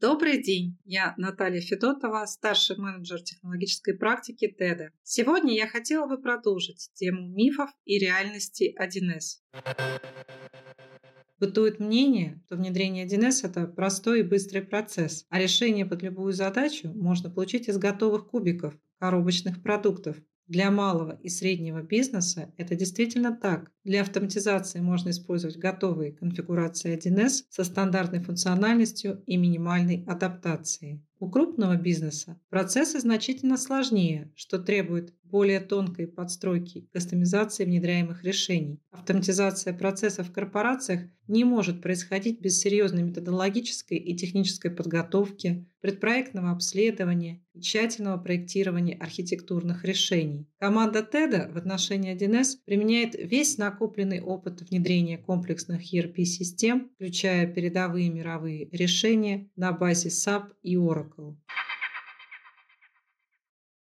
Добрый день, я Наталья Федотова, старший менеджер технологической практики TED. Сегодня я хотела бы продолжить тему мифов и реальности 1С. Бытует мнение, что внедрение 1С – это простой и быстрый процесс, а решение под любую задачу можно получить из готовых кубиков, коробочных продуктов. Для малого и среднего бизнеса это действительно так. Для автоматизации можно использовать готовые конфигурации 1С со стандартной функциональностью и минимальной адаптацией. У крупного бизнеса процессы значительно сложнее, что требует более тонкой подстройки кастомизации внедряемых решений. Автоматизация процессов в корпорациях не может происходить без серьезной методологической и технической подготовки, предпроектного обследования и тщательного проектирования архитектурных решений. Команда TED в отношении 1С применяет весь накопленный опыт внедрения комплексных ERP-систем, включая передовые мировые решения на базе SAP и Oracle.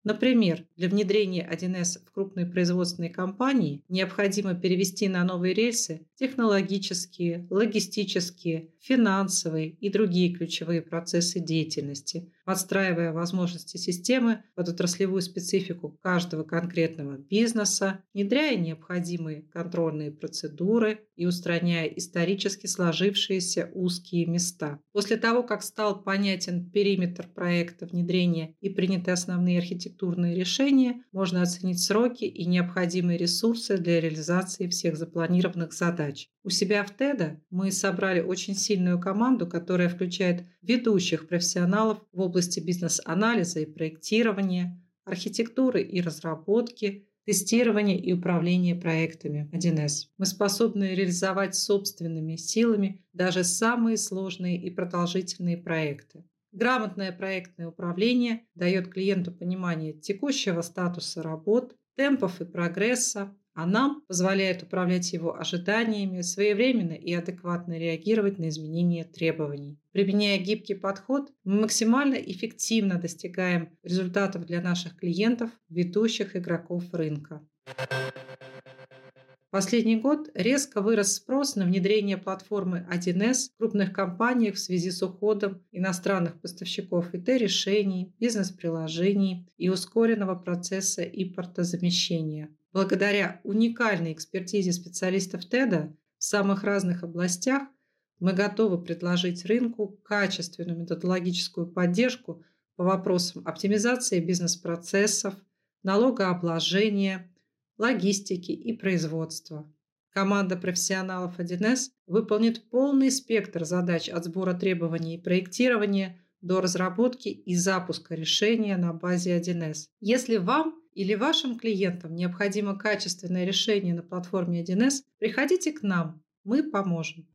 Например, для внедрения 1С в крупной производственной компании необходимо перевести на новые рельсы технологические, логистические, финансовые и другие ключевые процессы деятельности, подстраивая возможности системы под отраслевую специфику каждого конкретного бизнеса, внедряя необходимые контрольные процедуры и устраняя исторически сложившиеся узкие места. После того, как стал понятен периметр проекта внедрения и приняты основные архитектурные решения, можно оценить сроки и необходимые ресурсы для реализации всех запланированных задач. У себя в TED мы собрали очень сильную команду, которая включает ведущих профессионалов в области бизнес-анализа и проектирования, архитектуры и разработки, тестирования и управления проектами 1С. Мы способны реализовать собственными силами даже самые сложные и продолжительные проекты. Грамотное проектное управление дает клиенту понимание текущего статуса работ, темпов и прогресса, а нам позволяет управлять его ожиданиями, своевременно и адекватно реагировать на изменения требований. Применяя гибкий подход, мы максимально эффективно достигаем результатов для наших клиентов, ведущих игроков рынка. Последний год резко вырос спрос на внедрение платформы 1С в крупных компаниях в связи с уходом иностранных поставщиков ИТ-решений, бизнес-приложений и ускоренного процесса импортозамещения. Благодаря уникальной экспертизе специалистов ТЭДа в самых разных областях мы готовы предложить рынку качественную методологическую поддержку по вопросам оптимизации бизнес-процессов, налогообложения, логистики и производства. Команда профессионалов 1С выполнит полный спектр задач от сбора требований и проектирования до разработки и запуска решения на базе 1С. Если вам или вашим клиентам необходимо качественное решение на платформе 1С, приходите к нам, мы поможем.